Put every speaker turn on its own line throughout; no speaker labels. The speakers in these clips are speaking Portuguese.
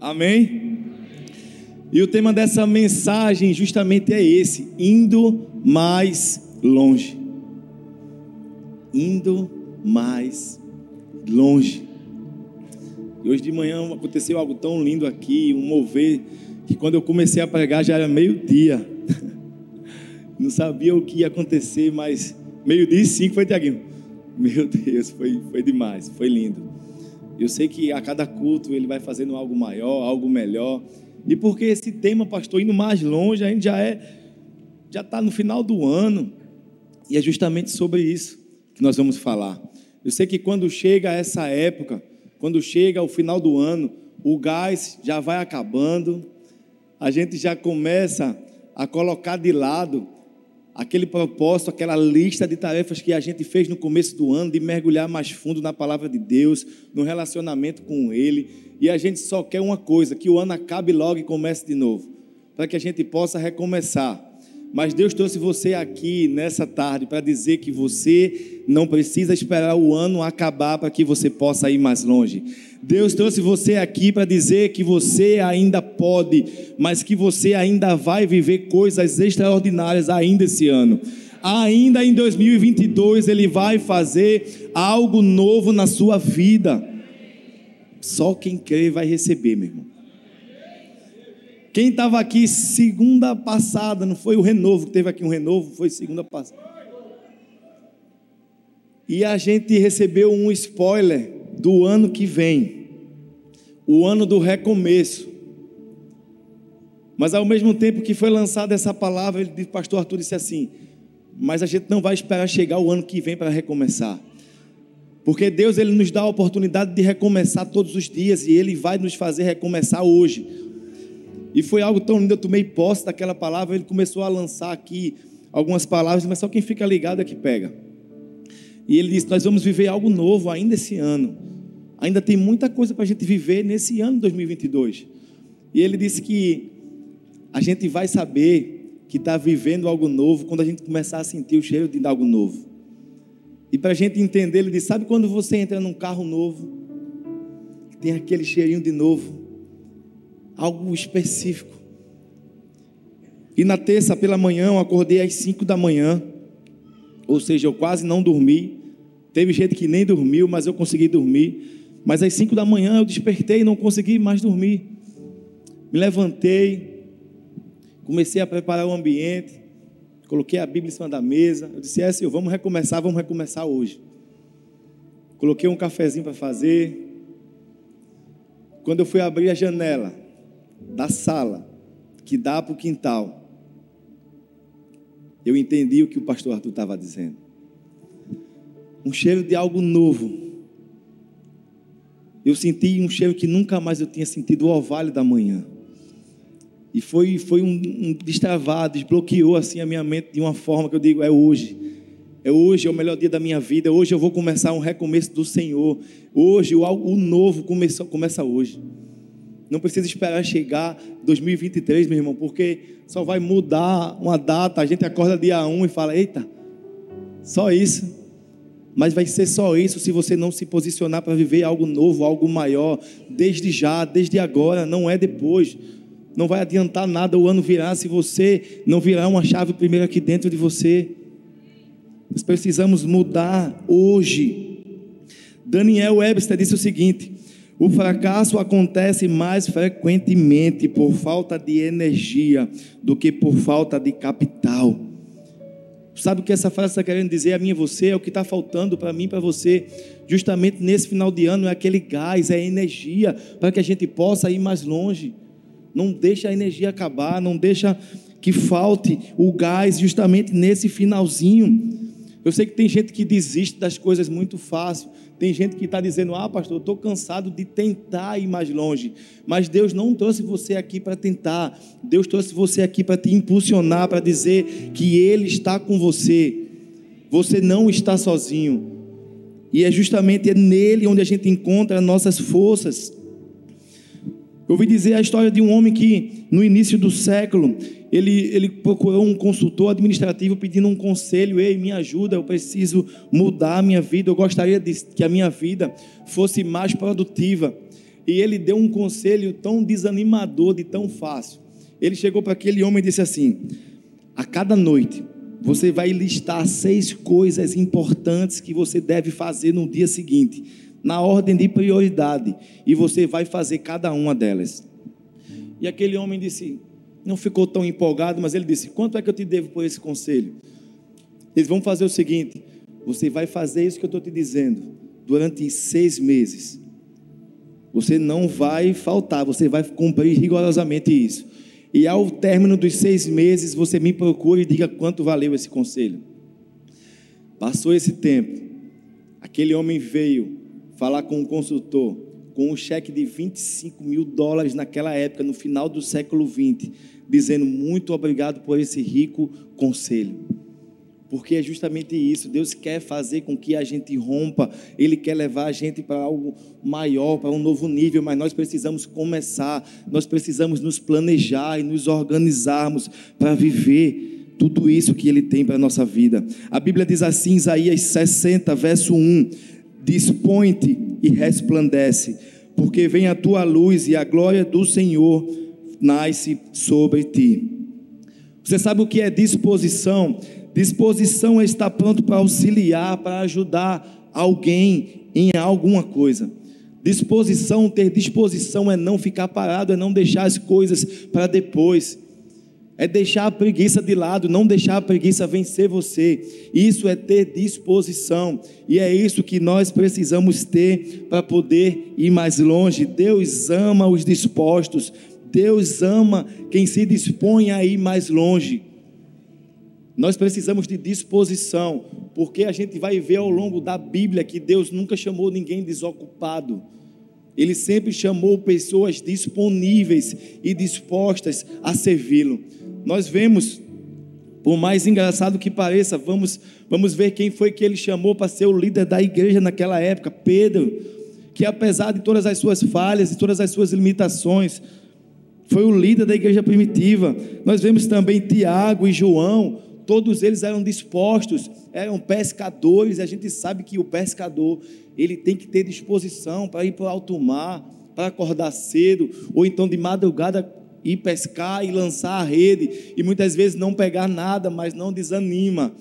Amém? E o tema dessa mensagem justamente é esse: indo mais longe. Indo mais longe. E hoje de manhã aconteceu algo tão lindo aqui, um mover, que quando eu comecei a pregar já era meio-dia. Não sabia o que ia acontecer, mas meio-dia e cinco foi Tiaguinho. Meu Deus, foi, foi demais, foi lindo. Eu sei que a cada culto ele vai fazendo algo maior, algo melhor. E porque esse tema, pastor, indo mais longe, a gente já é, já está no final do ano. E é justamente sobre isso que nós vamos falar. Eu sei que quando chega essa época, quando chega o final do ano, o gás já vai acabando, a gente já começa a colocar de lado aquele propósito, aquela lista de tarefas que a gente fez no começo do ano, de mergulhar mais fundo na palavra de Deus, no relacionamento com Ele, e a gente só quer uma coisa: que o ano acabe logo e comece de novo, para que a gente possa recomeçar. Mas Deus trouxe você aqui nessa tarde para dizer que você não precisa esperar o ano acabar para que você possa ir mais longe. Deus trouxe você aqui para dizer que você ainda pode, mas que você ainda vai viver coisas extraordinárias ainda esse ano. Ainda em 2022 ele vai fazer algo novo na sua vida. Só quem crê vai receber, meu irmão. Quem estava aqui segunda passada, não foi o renovo que teve aqui um renovo, foi segunda passada. E a gente recebeu um spoiler do ano que vem, o ano do recomeço. Mas ao mesmo tempo que foi lançada essa palavra, ele, pastor Arthur disse assim: Mas a gente não vai esperar chegar o ano que vem para recomeçar. Porque Deus ele nos dá a oportunidade de recomeçar todos os dias e ele vai nos fazer recomeçar hoje. E foi algo tão lindo, eu tomei posse daquela palavra, ele começou a lançar aqui algumas palavras, mas só quem fica ligado é que pega. E ele disse: Nós vamos viver algo novo ainda esse ano. Ainda tem muita coisa para a gente viver nesse ano 2022. E ele disse que a gente vai saber que está vivendo algo novo quando a gente começar a sentir o cheiro de algo novo. E para a gente entender, ele disse: Sabe quando você entra num carro novo, tem aquele cheirinho de novo? Algo específico. E na terça pela manhã eu acordei às 5 da manhã, ou seja, eu quase não dormi. Teve gente que nem dormiu, mas eu consegui dormir. Mas às 5 da manhã eu despertei e não consegui mais dormir. Me levantei, comecei a preparar o ambiente, coloquei a Bíblia em cima da mesa. Eu disse: É, Senhor, vamos recomeçar, vamos recomeçar hoje. Coloquei um cafezinho para fazer. Quando eu fui abrir a janela, da sala que dá para o quintal, eu entendi o que o pastor Arthur estava dizendo. Um cheiro de algo novo. Eu senti um cheiro que nunca mais eu tinha sentido o orvalho da manhã. E foi, foi um, um destravado, desbloqueou assim a minha mente de uma forma que eu digo, é hoje. É hoje, é o melhor dia da minha vida. Hoje eu vou começar um recomeço do Senhor. Hoje o, o novo começa, começa hoje. Não precisa esperar chegar 2023, meu irmão, porque só vai mudar uma data. A gente acorda dia 1 e fala: eita, só isso. Mas vai ser só isso se você não se posicionar para viver algo novo, algo maior, desde já, desde agora, não é depois. Não vai adiantar nada o ano virar se você não virar uma chave primeiro aqui dentro de você. Nós precisamos mudar hoje. Daniel Webster disse o seguinte: o fracasso acontece mais frequentemente por falta de energia do que por falta de capital. Sabe o que essa frase está querendo dizer a mim e você? É o que está faltando para mim e para você. Justamente nesse final de ano é aquele gás, é a energia para que a gente possa ir mais longe. Não deixa a energia acabar, não deixa que falte o gás justamente nesse finalzinho. Eu sei que tem gente que desiste das coisas muito fácil. Tem gente que está dizendo: Ah, pastor, eu estou cansado de tentar ir mais longe. Mas Deus não trouxe você aqui para tentar. Deus trouxe você aqui para te impulsionar, para dizer que Ele está com você. Você não está sozinho. E é justamente nele onde a gente encontra nossas forças. Eu ouvi dizer a história de um homem que, no início do século, ele, ele procurou um consultor administrativo pedindo um conselho. Ei, me ajuda, eu preciso mudar a minha vida. Eu gostaria de, que a minha vida fosse mais produtiva. E ele deu um conselho tão desanimador, de tão fácil. Ele chegou para aquele homem e disse assim: A cada noite você vai listar seis coisas importantes que você deve fazer no dia seguinte, na ordem de prioridade, e você vai fazer cada uma delas. E aquele homem disse: Não ficou tão empolgado, mas ele disse: Quanto é que eu te devo por esse conselho? Eles vão fazer o seguinte: Você vai fazer isso que eu estou te dizendo durante seis meses. Você não vai faltar, você vai cumprir rigorosamente isso. E ao término dos seis meses, você me procura e diga quanto valeu esse conselho. Passou esse tempo, aquele homem veio falar com o consultor, com um cheque de 25 mil dólares naquela época, no final do século 20, dizendo muito obrigado por esse rico conselho. Porque é justamente isso. Deus quer fazer com que a gente rompa, Ele quer levar a gente para algo maior, para um novo nível, mas nós precisamos começar, nós precisamos nos planejar e nos organizarmos para viver tudo isso que Ele tem para a nossa vida. A Bíblia diz assim, Isaías 60, verso 1: Dispõe-te e resplandece, porque vem a tua luz e a glória do Senhor nasce sobre ti. Você sabe o que é disposição? Disposição é estar pronto para auxiliar, para ajudar alguém em alguma coisa. Disposição, ter disposição é não ficar parado, é não deixar as coisas para depois. É deixar a preguiça de lado, não deixar a preguiça vencer você. Isso é ter disposição. E é isso que nós precisamos ter para poder ir mais longe. Deus ama os dispostos. Deus ama quem se dispõe a ir mais longe. Nós precisamos de disposição, porque a gente vai ver ao longo da Bíblia que Deus nunca chamou ninguém desocupado. Ele sempre chamou pessoas disponíveis e dispostas a servi-lo. Nós vemos, por mais engraçado que pareça, vamos, vamos ver quem foi que ele chamou para ser o líder da igreja naquela época: Pedro, que apesar de todas as suas falhas e todas as suas limitações, foi o líder da igreja primitiva. Nós vemos também Tiago e João, todos eles eram dispostos, eram pescadores, e a gente sabe que o pescador, ele tem que ter disposição para ir para o alto mar, para acordar cedo, ou então de madrugada ir pescar e lançar a rede, e muitas vezes não pegar nada, mas não desanima.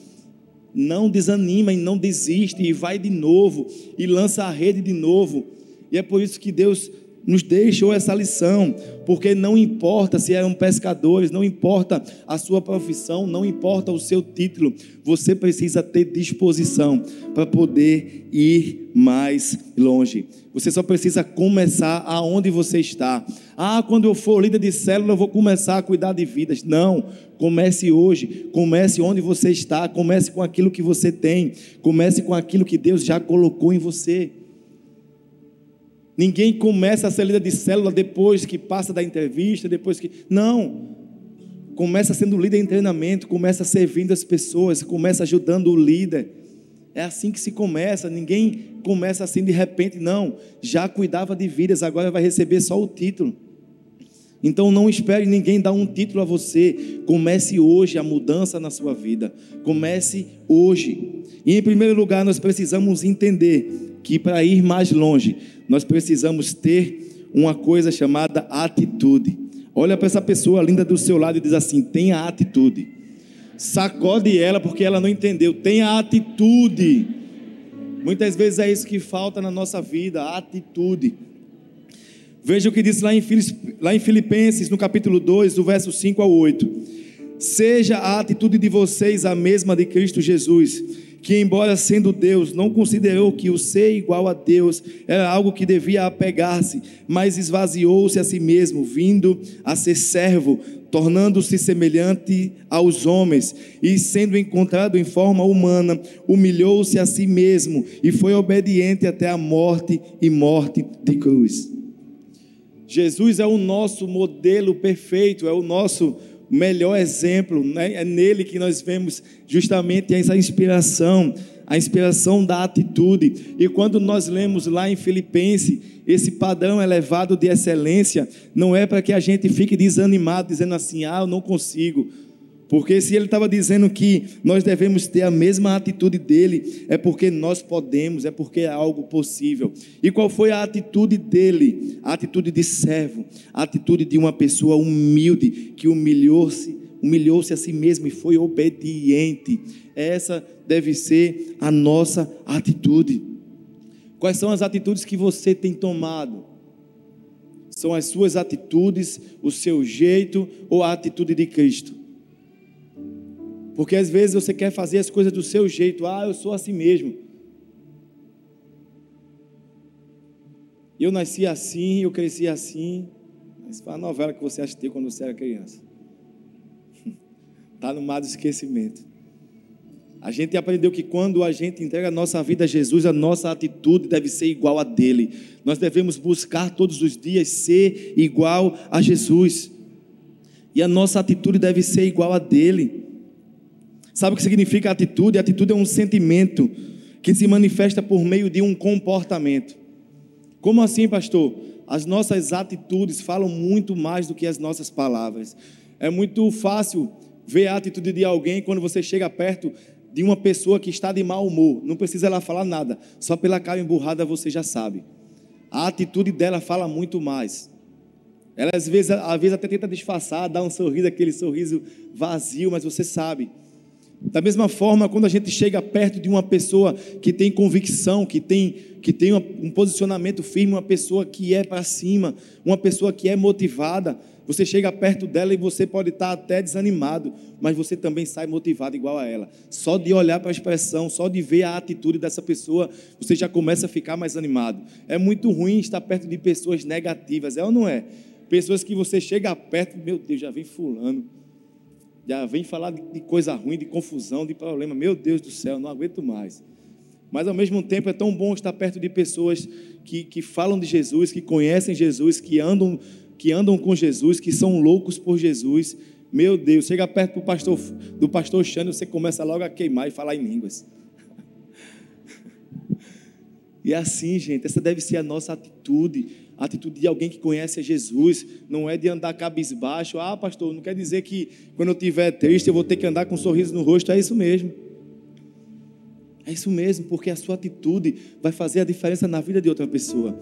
Não desanima e não desiste, e vai de novo, e lança a rede de novo. E é por isso que Deus nos deixou essa lição, porque não importa se eram pescadores, não importa a sua profissão, não importa o seu título, você precisa ter disposição para poder ir mais longe. Você só precisa começar aonde você está. Ah, quando eu for líder de célula, eu vou começar a cuidar de vidas. Não, comece hoje, comece onde você está, comece com aquilo que você tem, comece com aquilo que Deus já colocou em você. Ninguém começa a ser líder de célula depois que passa da entrevista, depois que. Não. Começa sendo líder em treinamento, começa servindo as pessoas, começa ajudando o líder. É assim que se começa. Ninguém começa assim de repente, não. Já cuidava de vidas, agora vai receber só o título. Então não espere ninguém dar um título a você. Comece hoje a mudança na sua vida. Comece hoje. E em primeiro lugar, nós precisamos entender que para ir mais longe, nós precisamos ter uma coisa chamada atitude. Olha para essa pessoa linda do seu lado e diz assim: tenha atitude. Sacode ela porque ela não entendeu. Tenha atitude. Muitas vezes é isso que falta na nossa vida, atitude. Veja o que diz lá em, lá em Filipenses, no capítulo 2, do verso 5 ao 8. Seja a atitude de vocês a mesma de Cristo Jesus que, embora sendo Deus, não considerou que o ser igual a Deus era algo que devia apegar-se, mas esvaziou-se a si mesmo, vindo a ser servo, tornando-se semelhante aos homens, e sendo encontrado em forma humana, humilhou-se a si mesmo e foi obediente até a morte e morte de cruz. Jesus é o nosso modelo perfeito, é o nosso melhor exemplo, né? é nele que nós vemos justamente essa inspiração, a inspiração da atitude. E quando nós lemos lá em Filipenses, esse padrão elevado de excelência, não é para que a gente fique desanimado, dizendo assim: ah, eu não consigo. Porque se ele estava dizendo que nós devemos ter a mesma atitude dele, é porque nós podemos, é porque é algo possível. E qual foi a atitude dele? A atitude de servo, a atitude de uma pessoa humilde que humilhou-se, humilhou-se a si mesmo e foi obediente. Essa deve ser a nossa atitude. Quais são as atitudes que você tem tomado? São as suas atitudes, o seu jeito ou a atitude de Cristo? Porque às vezes você quer fazer as coisas do seu jeito. Ah, eu sou assim mesmo. Eu nasci assim, eu cresci assim. Mas foi a novela que você assistiu quando você era criança. Está no mar do esquecimento. A gente aprendeu que quando a gente entrega a nossa vida a Jesus, a nossa atitude deve ser igual a dele. Nós devemos buscar todos os dias ser igual a Jesus. E a nossa atitude deve ser igual a dele. Sabe o que significa atitude? Atitude é um sentimento que se manifesta por meio de um comportamento. Como assim, pastor? As nossas atitudes falam muito mais do que as nossas palavras. É muito fácil ver a atitude de alguém quando você chega perto de uma pessoa que está de mau humor. Não precisa ela falar nada, só pela cara emburrada você já sabe. A atitude dela fala muito mais. Ela às vezes, às vezes até tenta disfarçar, dar um sorriso, aquele sorriso vazio, mas você sabe da mesma forma, quando a gente chega perto de uma pessoa que tem convicção, que tem, que tem um posicionamento firme, uma pessoa que é para cima, uma pessoa que é motivada, você chega perto dela e você pode estar até desanimado, mas você também sai motivado igual a ela. Só de olhar para a expressão, só de ver a atitude dessa pessoa, você já começa a ficar mais animado. É muito ruim estar perto de pessoas negativas, é ou não é? Pessoas que você chega perto, meu Deus, já vem fulano já vem falar de coisa ruim, de confusão, de problema. Meu Deus do céu, não aguento mais. Mas ao mesmo tempo é tão bom estar perto de pessoas que, que falam de Jesus, que conhecem Jesus, que andam, que andam com Jesus, que são loucos por Jesus. Meu Deus, chega perto do pastor, do pastor Xane, você começa logo a queimar e falar em línguas. E é assim, gente, essa deve ser a nossa atitude a atitude de alguém que conhece a Jesus, não é de andar cabisbaixo. Ah, pastor, não quer dizer que quando eu estiver triste eu vou ter que andar com um sorriso no rosto. É isso mesmo. É isso mesmo, porque a sua atitude vai fazer a diferença na vida de outra pessoa.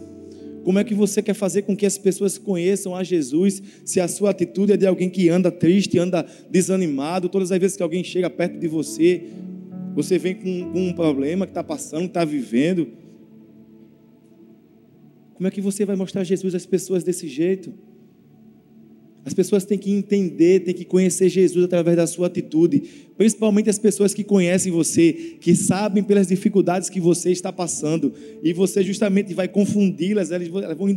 Como é que você quer fazer com que as pessoas conheçam a Jesus se a sua atitude é de alguém que anda triste, anda desanimado? Todas as vezes que alguém chega perto de você, você vem com, com um problema que está passando, está vivendo. Como é que você vai mostrar Jesus às pessoas desse jeito? As pessoas têm que entender, têm que conhecer Jesus através da sua atitude, principalmente as pessoas que conhecem você, que sabem pelas dificuldades que você está passando, e você justamente vai confundi-las, elas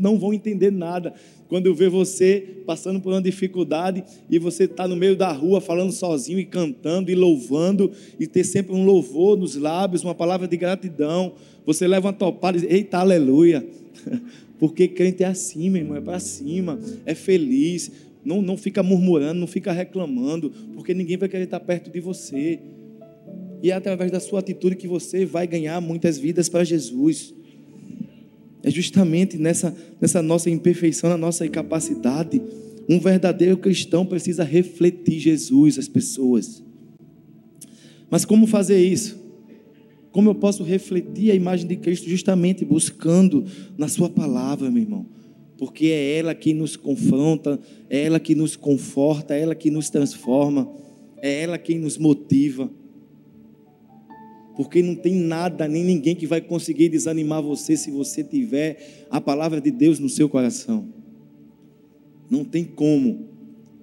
não vão entender nada quando vê você passando por uma dificuldade e você está no meio da rua falando sozinho e cantando e louvando, e ter sempre um louvor nos lábios, uma palavra de gratidão. Você leva uma topada e diz: Eita, aleluia. Porque crente é assim, meu irmão, é para cima, é feliz, não, não fica murmurando, não fica reclamando, porque ninguém vai querer estar perto de você. E é através da sua atitude que você vai ganhar muitas vidas para Jesus. É justamente nessa, nessa nossa imperfeição, na nossa incapacidade. Um verdadeiro cristão precisa refletir Jesus às pessoas. Mas como fazer isso? Como eu posso refletir a imagem de Cristo justamente buscando na Sua palavra, meu irmão? Porque é ela que nos confronta, é ela que nos conforta, é ela que nos transforma, é ela quem nos motiva. Porque não tem nada, nem ninguém que vai conseguir desanimar você se você tiver a palavra de Deus no seu coração. Não tem como.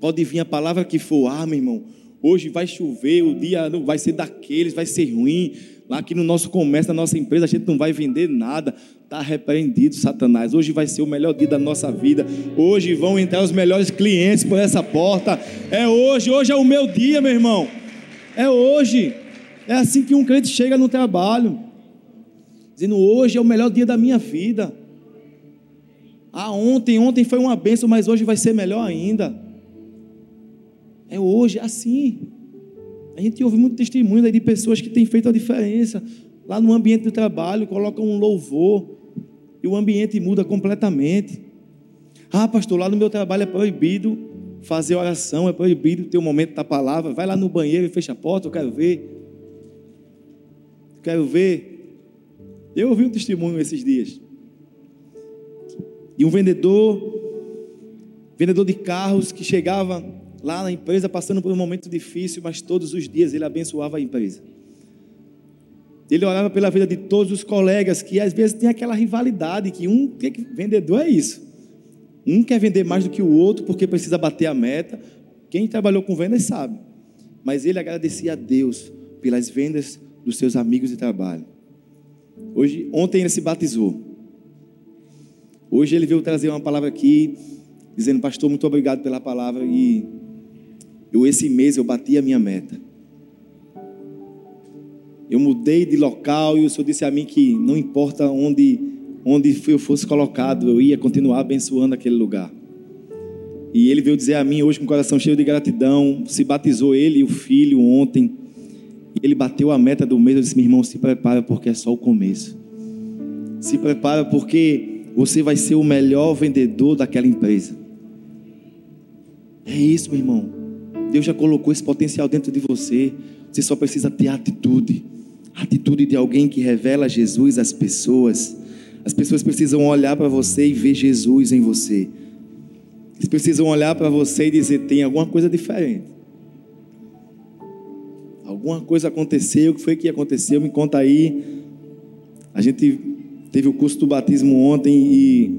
Pode vir a palavra que for, ah, meu irmão, hoje vai chover, o dia vai ser daqueles, vai ser ruim Lá aqui no nosso comércio, na nossa empresa, a gente não vai vender nada. Está repreendido, Satanás. Hoje vai ser o melhor dia da nossa vida. Hoje vão entrar os melhores clientes por essa porta. É hoje, hoje é o meu dia, meu irmão. É hoje. É assim que um crente chega no trabalho, dizendo: hoje é o melhor dia da minha vida. Ah, ontem, ontem foi uma benção, mas hoje vai ser melhor ainda. É hoje, é assim. A gente ouve muito testemunho de pessoas que têm feito a diferença lá no ambiente do trabalho, colocam um louvor o ambiente muda completamente. Ah, pastor, lá no meu trabalho é proibido fazer oração, é proibido ter o um momento da palavra. Vai lá no banheiro e fecha a porta, eu quero ver. Eu quero ver. Eu ouvi um testemunho esses dias. E um vendedor, vendedor de carros que chegava lá na empresa passando por um momento difícil, mas todos os dias ele abençoava a empresa. Ele orava pela vida de todos os colegas, que às vezes tem aquela rivalidade, que um que vendedor é isso. Um quer vender mais do que o outro porque precisa bater a meta. Quem trabalhou com vendas sabe. Mas ele agradecia a Deus pelas vendas dos seus amigos de trabalho. Hoje, ontem ele se batizou. Hoje ele veio trazer uma palavra aqui, dizendo, pastor, muito obrigado pela palavra e eu esse mês eu bati a minha meta. Eu mudei de local e o Senhor disse a mim que não importa onde, onde eu fosse colocado, eu ia continuar abençoando aquele lugar. E ele veio dizer a mim hoje com o coração cheio de gratidão, se batizou ele e o filho ontem. E ele bateu a meta do mês. Eu disse, meu irmão, se prepara porque é só o começo. Se prepara porque você vai ser o melhor vendedor daquela empresa. É isso, meu irmão. Deus já colocou esse potencial dentro de você. Você só precisa ter atitude. Atitude de alguém que revela Jesus às pessoas. As pessoas precisam olhar para você e ver Jesus em você. Eles precisam olhar para você e dizer: tem alguma coisa diferente. Alguma coisa aconteceu, o que foi que aconteceu? Me conta aí. A gente teve o curso do batismo ontem e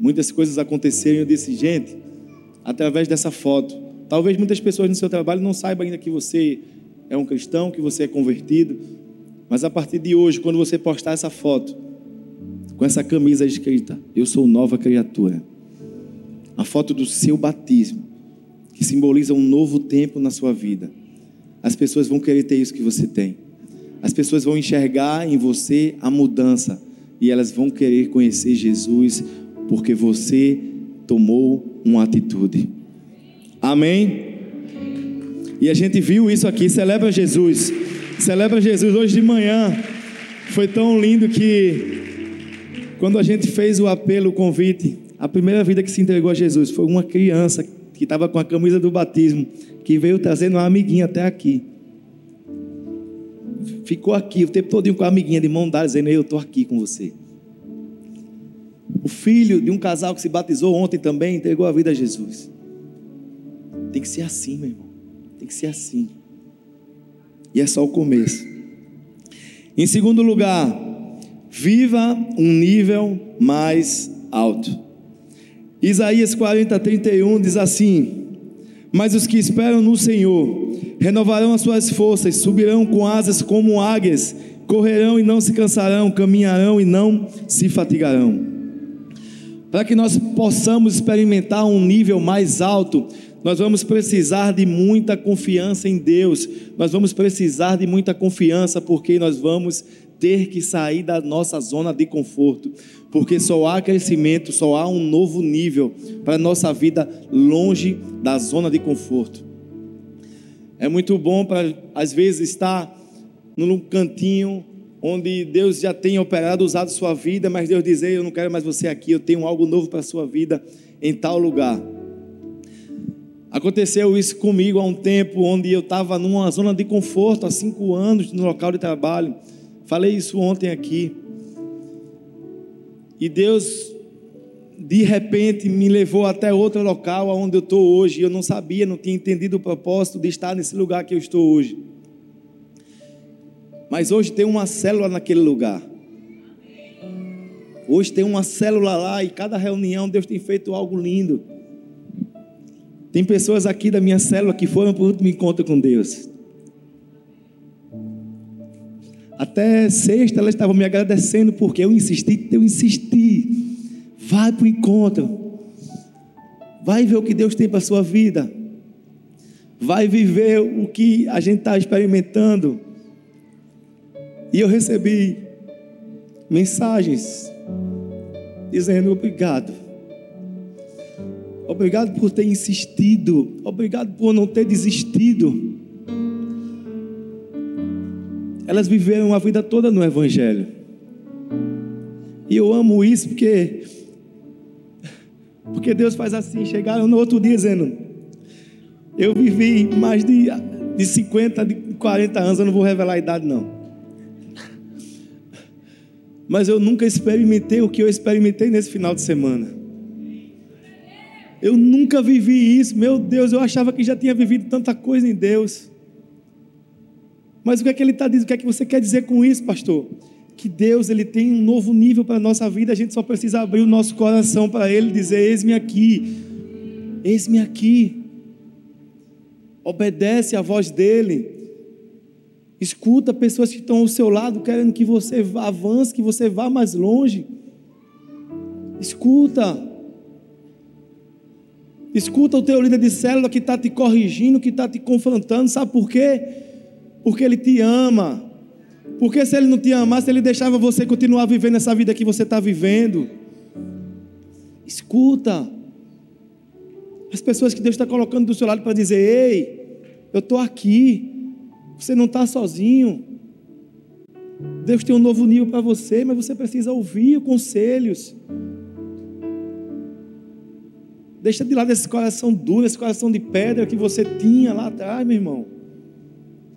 muitas coisas aconteceram. E eu disse: gente, através dessa foto, talvez muitas pessoas no seu trabalho não saibam ainda que você é um cristão, que você é convertido. Mas a partir de hoje, quando você postar essa foto, com essa camisa escrita, eu sou nova criatura. A foto do seu batismo, que simboliza um novo tempo na sua vida. As pessoas vão querer ter isso que você tem. As pessoas vão enxergar em você a mudança e elas vão querer conhecer Jesus porque você tomou uma atitude. Amém? E a gente viu isso aqui, celebra Jesus. Celebra Jesus hoje de manhã. Foi tão lindo que quando a gente fez o apelo, o convite, a primeira vida que se entregou a Jesus foi uma criança que estava com a camisa do batismo, que veio trazendo uma amiguinha até aqui. Ficou aqui o tempo todo com a amiguinha de mão dada, dizendo: Eu estou aqui com você. O filho de um casal que se batizou ontem também entregou a vida a Jesus. Tem que ser assim, meu irmão. Que ser assim. E é só o começo. Em segundo lugar, viva um nível mais alto. Isaías 40, 31 diz assim: Mas os que esperam no Senhor renovarão as suas forças, subirão com asas como águias, correrão e não se cansarão, caminharão e não se fatigarão. Para que nós possamos experimentar um nível mais alto, nós vamos precisar de muita confiança em Deus, nós vamos precisar de muita confiança, porque nós vamos ter que sair da nossa zona de conforto, porque só há crescimento, só há um novo nível para a nossa vida longe da zona de conforto. É muito bom para, às vezes, estar num cantinho onde Deus já tem operado, usado sua vida, mas Deus dizer: Eu não quero mais você aqui, eu tenho algo novo para a sua vida em tal lugar. Aconteceu isso comigo há um tempo, onde eu estava numa zona de conforto, há cinco anos, no local de trabalho. Falei isso ontem aqui. E Deus, de repente, me levou até outro local onde eu estou hoje. Eu não sabia, não tinha entendido o propósito de estar nesse lugar que eu estou hoje. Mas hoje tem uma célula naquele lugar. Hoje tem uma célula lá e cada reunião Deus tem feito algo lindo. Tem pessoas aqui da minha célula que foram para o último encontro com Deus. Até sexta elas estavam me agradecendo porque eu insisti, eu insisti. Vai para o encontro. Vai ver o que Deus tem para a sua vida. Vai viver o que a gente está experimentando. E eu recebi mensagens dizendo obrigado Obrigado por ter insistido. Obrigado por não ter desistido. Elas viveram a vida toda no Evangelho. E eu amo isso porque Porque Deus faz assim. Chegaram no outro dia dizendo: Eu vivi mais de, de 50, de 40 anos, eu não vou revelar a idade, não. Mas eu nunca experimentei o que eu experimentei nesse final de semana. Eu nunca vivi isso, meu Deus, eu achava que já tinha vivido tanta coisa em Deus. Mas o que é que ele está dizendo? O que é que você quer dizer com isso, pastor? Que Deus ele tem um novo nível para a nossa vida, a gente só precisa abrir o nosso coração para Ele dizer: Eis-me aqui, eis-me aqui. Obedece à voz dEle. Escuta pessoas que estão ao seu lado querendo que você avance, que você vá mais longe. Escuta. Escuta o teu líder de célula que está te corrigindo, que está te confrontando. Sabe por quê? Porque ele te ama. Porque se ele não te amasse, ele deixava você continuar vivendo essa vida que você está vivendo. Escuta. As pessoas que Deus está colocando do seu lado para dizer: Ei, eu estou aqui. Você não está sozinho. Deus tem um novo nível para você, mas você precisa ouvir conselhos. Deixa de lado esse coração duro, esse coração de pedra que você tinha lá atrás, meu irmão.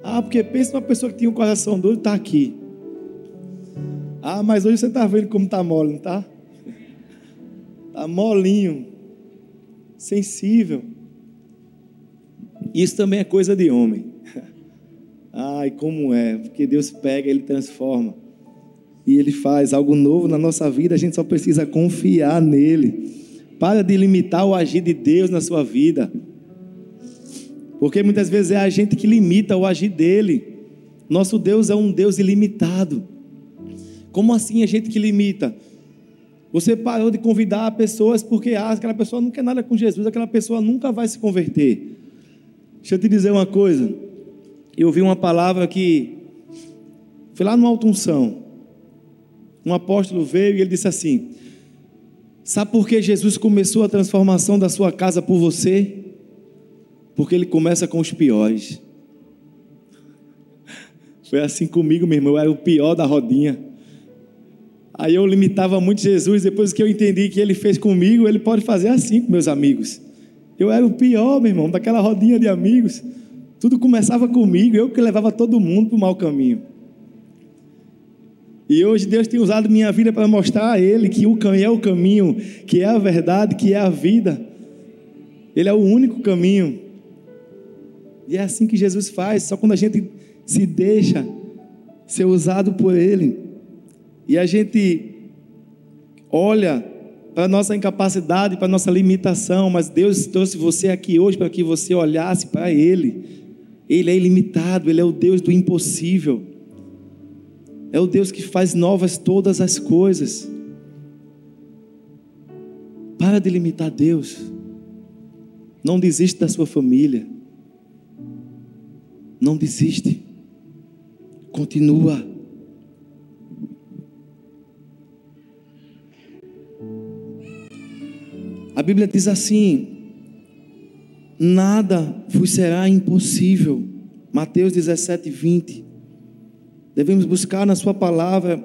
Ah, porque pensa uma pessoa que tinha um coração duro está aqui. Ah, mas hoje você está vendo como está mole, não está? Está molinho, sensível. Isso também é coisa de homem. Ai, como é, porque Deus pega, Ele transforma. E Ele faz algo novo na nossa vida, a gente só precisa confiar nele. Para de limitar o agir de Deus na sua vida. Porque muitas vezes é a gente que limita o agir dele. Nosso Deus é um Deus ilimitado. Como assim a gente que limita? Você parou de convidar pessoas porque ah, aquela pessoa não quer nada com Jesus, aquela pessoa nunca vai se converter. Deixa eu te dizer uma coisa. Eu ouvi uma palavra que foi lá no Alto Unção. Um apóstolo veio e ele disse assim: Sabe por que Jesus começou a transformação da sua casa por você? Porque ele começa com os piores. Foi assim comigo, meu irmão. Eu era o pior da rodinha. Aí eu limitava muito Jesus. Depois que eu entendi que ele fez comigo, ele pode fazer assim com meus amigos. Eu era o pior, meu irmão, daquela rodinha de amigos. Tudo começava comigo. Eu que levava todo mundo para o mau caminho. E hoje Deus tem usado minha vida para mostrar a Ele que o caminho é o caminho, que é a verdade, que é a vida. Ele é o único caminho. E é assim que Jesus faz, só quando a gente se deixa ser usado por Ele. E a gente olha para a nossa incapacidade, para a nossa limitação, mas Deus trouxe você aqui hoje para que você olhasse para Ele. Ele é ilimitado, Ele é o Deus do impossível. É o Deus que faz novas todas as coisas. Para de limitar Deus. Não desiste da sua família. Não desiste. Continua. A Bíblia diz assim: nada vos será impossível. Mateus 17, 20. Devemos buscar na Sua palavra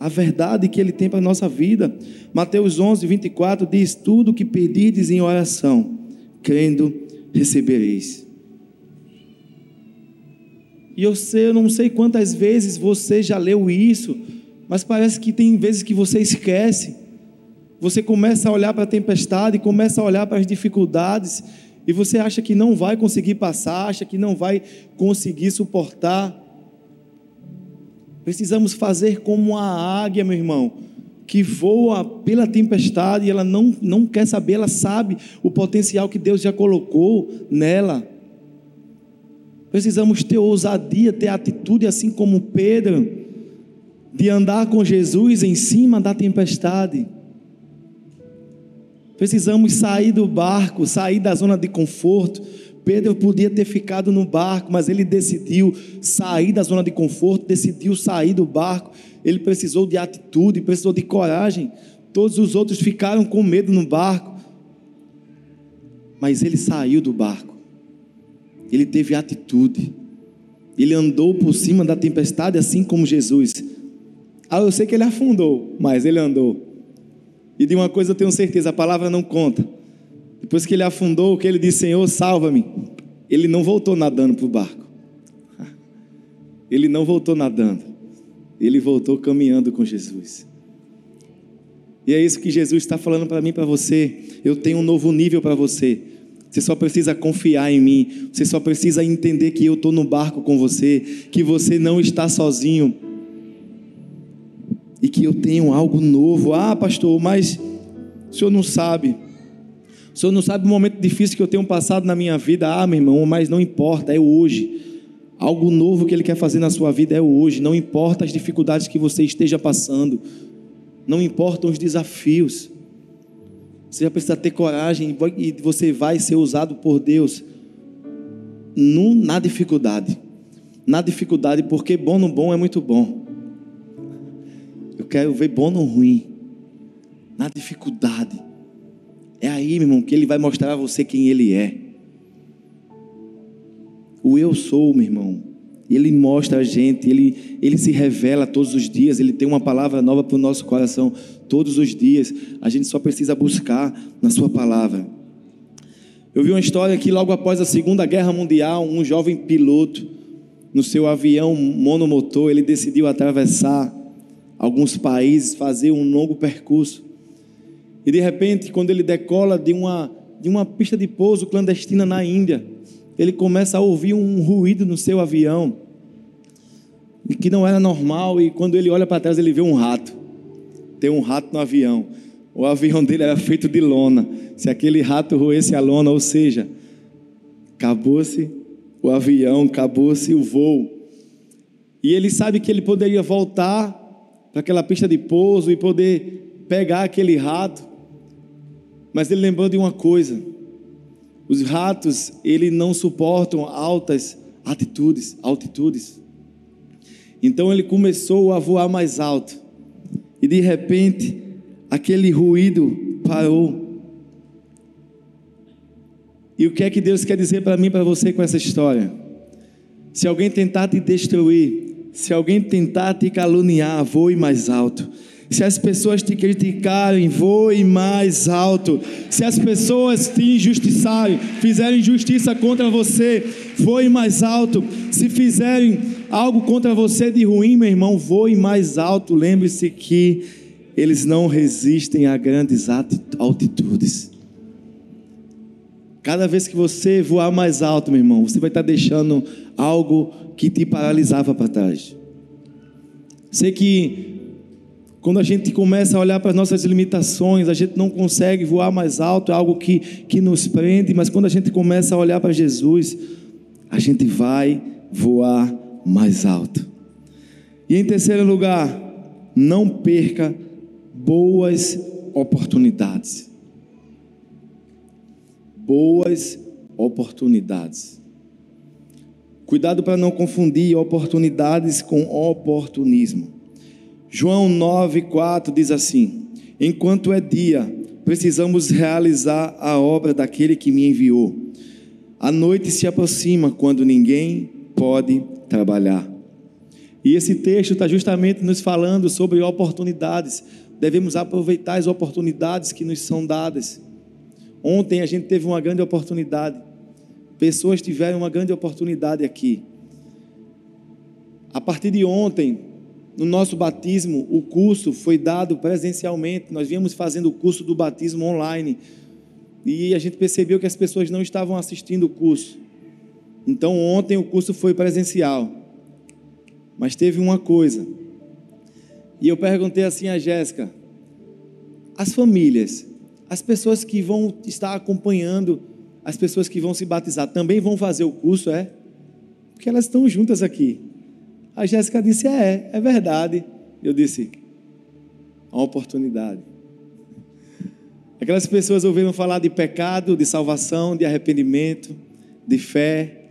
a verdade que Ele tem para a nossa vida. Mateus 11, 24 diz: Tudo que pedirdes em oração, crendo, recebereis. E eu sei, eu não sei quantas vezes você já leu isso, mas parece que tem vezes que você esquece. Você começa a olhar para a tempestade, começa a olhar para as dificuldades, e você acha que não vai conseguir passar, acha que não vai conseguir suportar. Precisamos fazer como a águia, meu irmão, que voa pela tempestade e ela não, não quer saber, ela sabe o potencial que Deus já colocou nela. Precisamos ter ousadia, ter atitude, assim como Pedro, de andar com Jesus em cima da tempestade. Precisamos sair do barco, sair da zona de conforto, Pedro podia ter ficado no barco, mas ele decidiu sair da zona de conforto, decidiu sair do barco. Ele precisou de atitude, precisou de coragem. Todos os outros ficaram com medo no barco, mas ele saiu do barco. Ele teve atitude. Ele andou por cima da tempestade, assim como Jesus. Ah, eu sei que ele afundou, mas ele andou. E de uma coisa eu tenho certeza: a palavra não conta. Depois que ele afundou, que ele disse: Senhor, salva-me. Ele não voltou nadando para o barco. Ele não voltou nadando. Ele voltou caminhando com Jesus. E é isso que Jesus está falando para mim, para você. Eu tenho um novo nível para você. Você só precisa confiar em mim. Você só precisa entender que eu estou no barco com você, que você não está sozinho e que eu tenho algo novo. Ah, pastor, mas o senhor não sabe. O senhor não sabe o momento difícil que eu tenho passado na minha vida. Ah, meu irmão, mas não importa, é hoje. Algo novo que ele quer fazer na sua vida é hoje. Não importa as dificuldades que você esteja passando. Não importam os desafios. Você já precisa ter coragem e você vai ser usado por Deus na dificuldade. Na dificuldade, porque bom no bom é muito bom. Eu quero ver bom no ruim. Na dificuldade. É aí, meu irmão, que ele vai mostrar a você quem ele é. O eu sou, meu irmão. Ele mostra a gente, ele, ele se revela todos os dias, ele tem uma palavra nova para o nosso coração todos os dias. A gente só precisa buscar na Sua palavra. Eu vi uma história que logo após a Segunda Guerra Mundial, um jovem piloto, no seu avião monomotor, ele decidiu atravessar alguns países, fazer um longo percurso. E de repente, quando ele decola de uma, de uma pista de pouso clandestina na Índia, ele começa a ouvir um ruído no seu avião, que não era normal, e quando ele olha para trás, ele vê um rato. Tem um rato no avião. O avião dele era feito de lona. Se aquele rato roesse a lona, ou seja, acabou-se o avião, acabou-se o voo. E ele sabe que ele poderia voltar para aquela pista de pouso e poder pegar aquele rato. Mas ele lembrou de uma coisa: os ratos, ele não suportam altas atitudes, altitudes. Então ele começou a voar mais alto. E de repente, aquele ruído parou. E o que é que Deus quer dizer para mim, para você com essa história? Se alguém tentar te destruir, se alguém tentar te caluniar, voe mais alto. Se as pessoas te criticarem, voe mais alto. Se as pessoas te injustiçarem, fizerem justiça contra você, voe mais alto. Se fizerem algo contra você de ruim, meu irmão, voe mais alto. Lembre-se que eles não resistem a grandes altitudes. Cada vez que você voar mais alto, meu irmão, você vai estar deixando algo que te paralisava para trás. Sei que quando a gente começa a olhar para as nossas limitações, a gente não consegue voar mais alto, é algo que, que nos prende, mas quando a gente começa a olhar para Jesus, a gente vai voar mais alto. E em terceiro lugar, não perca boas oportunidades. Boas oportunidades. Cuidado para não confundir oportunidades com oportunismo. João 9,4 diz assim: Enquanto é dia, precisamos realizar a obra daquele que me enviou. A noite se aproxima quando ninguém pode trabalhar. E esse texto está justamente nos falando sobre oportunidades. Devemos aproveitar as oportunidades que nos são dadas. Ontem a gente teve uma grande oportunidade. Pessoas tiveram uma grande oportunidade aqui. A partir de ontem, no nosso batismo, o curso foi dado presencialmente. Nós viemos fazendo o curso do batismo online. E a gente percebeu que as pessoas não estavam assistindo o curso. Então, ontem o curso foi presencial. Mas teve uma coisa. E eu perguntei assim a Jéssica: as famílias, as pessoas que vão estar acompanhando, as pessoas que vão se batizar, também vão fazer o curso, é? Porque elas estão juntas aqui. A Jéssica disse: É, é verdade. Eu disse: Uma oportunidade. Aquelas pessoas ouviram falar de pecado, de salvação, de arrependimento, de fé.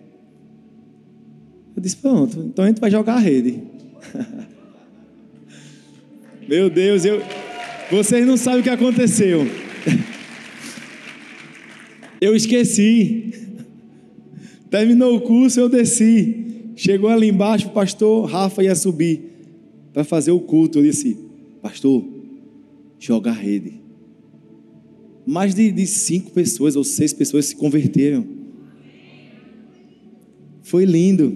Eu disse: Pronto, então a gente vai jogar a rede. Meu Deus, eu, vocês não sabem o que aconteceu. Eu esqueci. Terminou o curso, eu desci. Chegou ali embaixo, o pastor Rafa ia subir para fazer o culto. Eu disse: Pastor, joga a rede. mais de, de cinco pessoas ou seis pessoas se converteram. Foi lindo.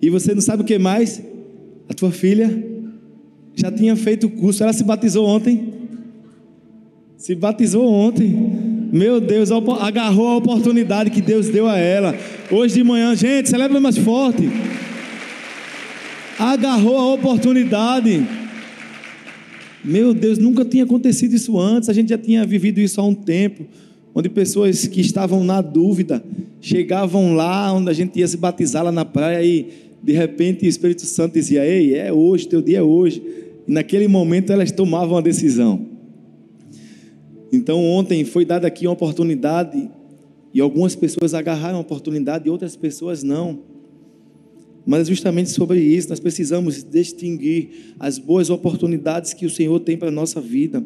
E você não sabe o que mais? A tua filha já tinha feito o curso, ela se batizou ontem. Se batizou ontem. Meu Deus, agarrou a oportunidade que Deus deu a ela. Hoje de manhã, gente, celebra mais forte. Agarrou a oportunidade. Meu Deus, nunca tinha acontecido isso antes. A gente já tinha vivido isso há um tempo, onde pessoas que estavam na dúvida chegavam lá, onde a gente ia se batizar lá na praia e de repente o Espírito Santo dizia: Ei, é hoje, teu dia é hoje. E naquele momento elas tomavam a decisão. Então ontem foi dada aqui uma oportunidade e algumas pessoas agarraram a oportunidade e outras pessoas não. Mas é justamente sobre isso nós precisamos distinguir as boas oportunidades que o Senhor tem para a nossa vida.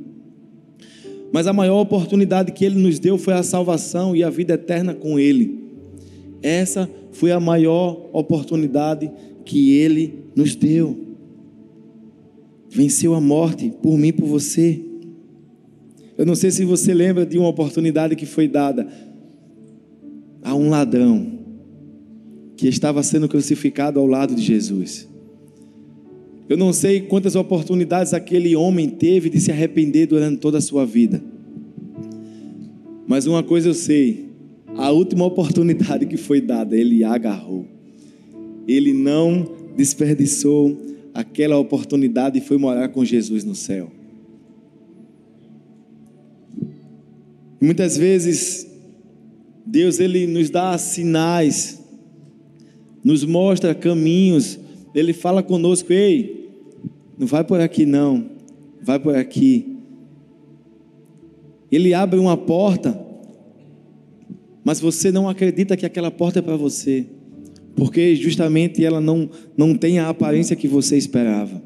Mas a maior oportunidade que Ele nos deu foi a salvação e a vida eterna com Ele. Essa foi a maior oportunidade que Ele nos deu. Venceu a morte por mim, por você. Eu não sei se você lembra de uma oportunidade que foi dada a um ladrão que estava sendo crucificado ao lado de Jesus. Eu não sei quantas oportunidades aquele homem teve de se arrepender durante toda a sua vida. Mas uma coisa eu sei: a última oportunidade que foi dada, ele agarrou. Ele não desperdiçou aquela oportunidade e foi morar com Jesus no céu. Muitas vezes Deus ele nos dá sinais, nos mostra caminhos, ele fala conosco, ei, não vai por aqui não, vai por aqui. Ele abre uma porta, mas você não acredita que aquela porta é para você, porque justamente ela não, não tem a aparência que você esperava.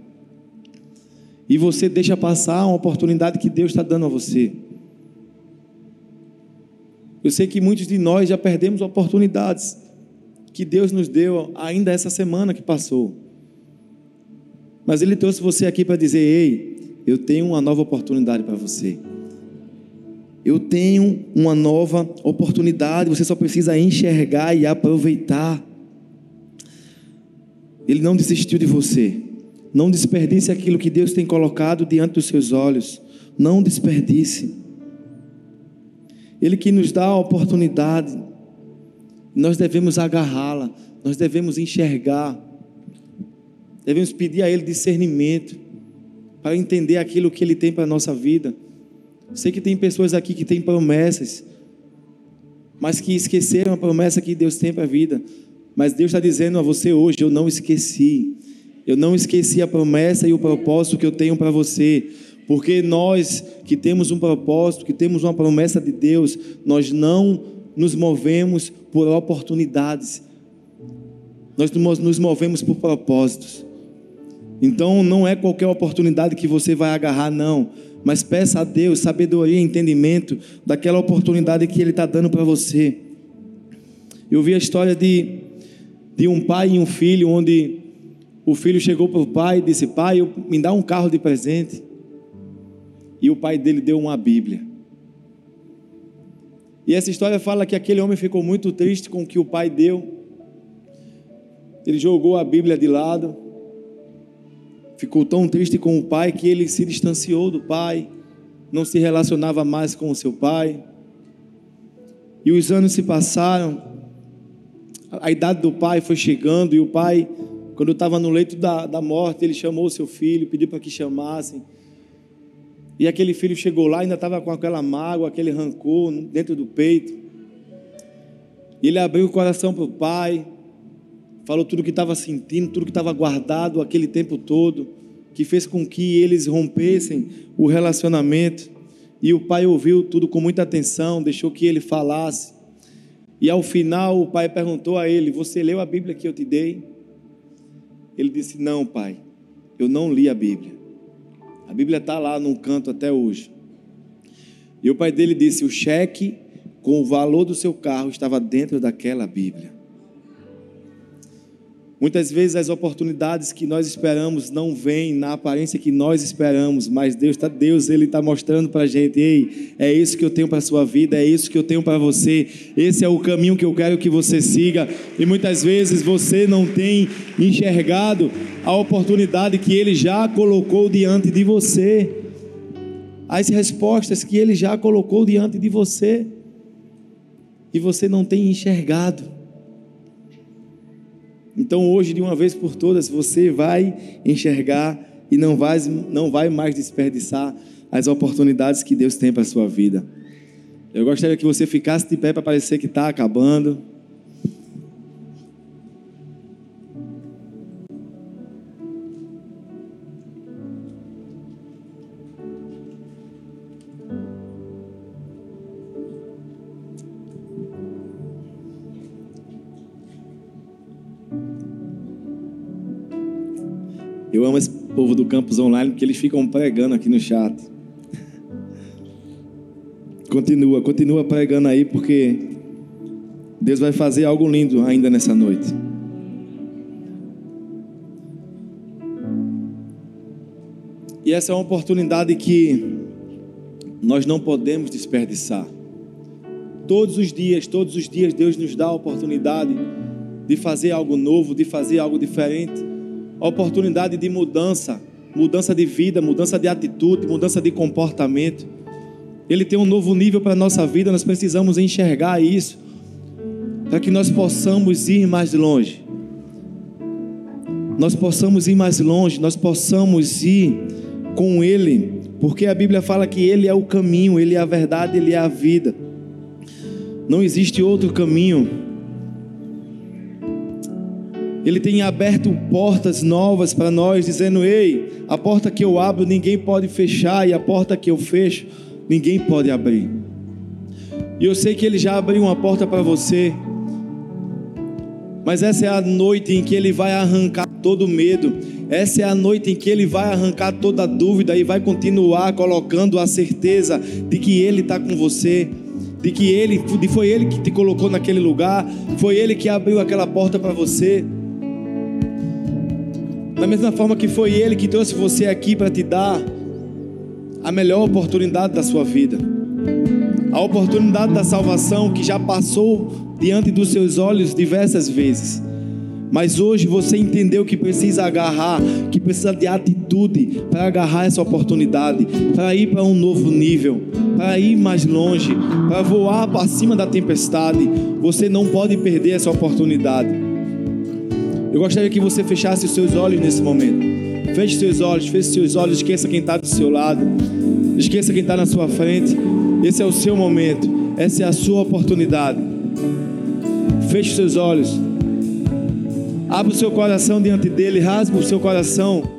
E você deixa passar uma oportunidade que Deus está dando a você. Eu sei que muitos de nós já perdemos oportunidades que Deus nos deu ainda essa semana que passou. Mas Ele trouxe você aqui para dizer: ei, eu tenho uma nova oportunidade para você. Eu tenho uma nova oportunidade, você só precisa enxergar e aproveitar. Ele não desistiu de você. Não desperdice aquilo que Deus tem colocado diante dos seus olhos. Não desperdice. Ele que nos dá a oportunidade, nós devemos agarrá-la, nós devemos enxergar, devemos pedir a Ele discernimento, para entender aquilo que Ele tem para a nossa vida. Sei que tem pessoas aqui que têm promessas, mas que esqueceram a promessa que Deus tem para a vida. Mas Deus está dizendo a você hoje: eu não esqueci. Eu não esqueci a promessa e o propósito que eu tenho para você. Porque nós que temos um propósito, que temos uma promessa de Deus, nós não nos movemos por oportunidades, nós nos movemos por propósitos. Então não é qualquer oportunidade que você vai agarrar, não. Mas peça a Deus sabedoria e entendimento daquela oportunidade que Ele está dando para você. Eu vi a história de, de um pai e um filho, onde o filho chegou para o pai e disse: Pai, me dá um carro de presente e o pai dele deu uma Bíblia. E essa história fala que aquele homem ficou muito triste com o que o pai deu. Ele jogou a Bíblia de lado. Ficou tão triste com o pai que ele se distanciou do pai, não se relacionava mais com o seu pai. E os anos se passaram, a idade do pai foi chegando, e o pai, quando estava no leito da, da morte, ele chamou seu filho, pediu para que chamassem. E aquele filho chegou lá, ainda estava com aquela mágoa, aquele rancor dentro do peito. E ele abriu o coração para o pai, falou tudo o que estava sentindo, tudo que estava guardado aquele tempo todo, que fez com que eles rompessem o relacionamento. E o pai ouviu tudo com muita atenção, deixou que ele falasse. E ao final o pai perguntou a ele: Você leu a Bíblia que eu te dei? Ele disse: Não, pai, eu não li a Bíblia. A Bíblia está lá num canto até hoje. E o pai dele disse: o cheque com o valor do seu carro estava dentro daquela Bíblia. Muitas vezes as oportunidades que nós esperamos não vêm na aparência que nós esperamos, mas Deus está Deus ele está mostrando para a gente, ei, é isso que eu tenho para a sua vida, é isso que eu tenho para você, esse é o caminho que eu quero que você siga. E muitas vezes você não tem enxergado a oportunidade que Ele já colocou diante de você, as respostas que Ele já colocou diante de você, e você não tem enxergado. Então hoje, de uma vez por todas, você vai enxergar e não vai, não vai mais desperdiçar as oportunidades que Deus tem para a sua vida. Eu gostaria que você ficasse de pé para parecer que está acabando. Eu amo esse povo do campus online porque eles ficam pregando aqui no chat. Continua, continua pregando aí porque Deus vai fazer algo lindo ainda nessa noite. E essa é uma oportunidade que nós não podemos desperdiçar. Todos os dias, todos os dias, Deus nos dá a oportunidade de fazer algo novo, de fazer algo diferente oportunidade de mudança, mudança de vida, mudança de atitude, mudança de comportamento. Ele tem um novo nível para a nossa vida, nós precisamos enxergar isso, para que nós possamos ir mais longe. Nós possamos ir mais longe, nós possamos ir com Ele, porque a Bíblia fala que Ele é o caminho, Ele é a verdade, Ele é a vida. Não existe outro caminho ele tem aberto portas novas para nós, dizendo: Ei, a porta que eu abro ninguém pode fechar, e a porta que eu fecho ninguém pode abrir. E eu sei que Ele já abriu uma porta para você, mas essa é a noite em que Ele vai arrancar todo medo, essa é a noite em que Ele vai arrancar toda dúvida e vai continuar colocando a certeza de que Ele está com você de que ele foi ele que te colocou naquele lugar, foi ele que abriu aquela porta para você. Da mesma forma que foi Ele que trouxe você aqui para te dar a melhor oportunidade da sua vida, a oportunidade da salvação que já passou diante dos seus olhos diversas vezes. Mas hoje você entendeu que precisa agarrar, que precisa de atitude para agarrar essa oportunidade, para ir para um novo nível, para ir mais longe, para voar para cima da tempestade. Você não pode perder essa oportunidade. Eu gostaria que você fechasse os seus olhos nesse momento. Feche seus olhos, feche seus olhos, esqueça quem está do seu lado, esqueça quem está na sua frente. Esse é o seu momento, essa é a sua oportunidade. Feche seus olhos, abra o seu coração diante dele, rasgue o seu coração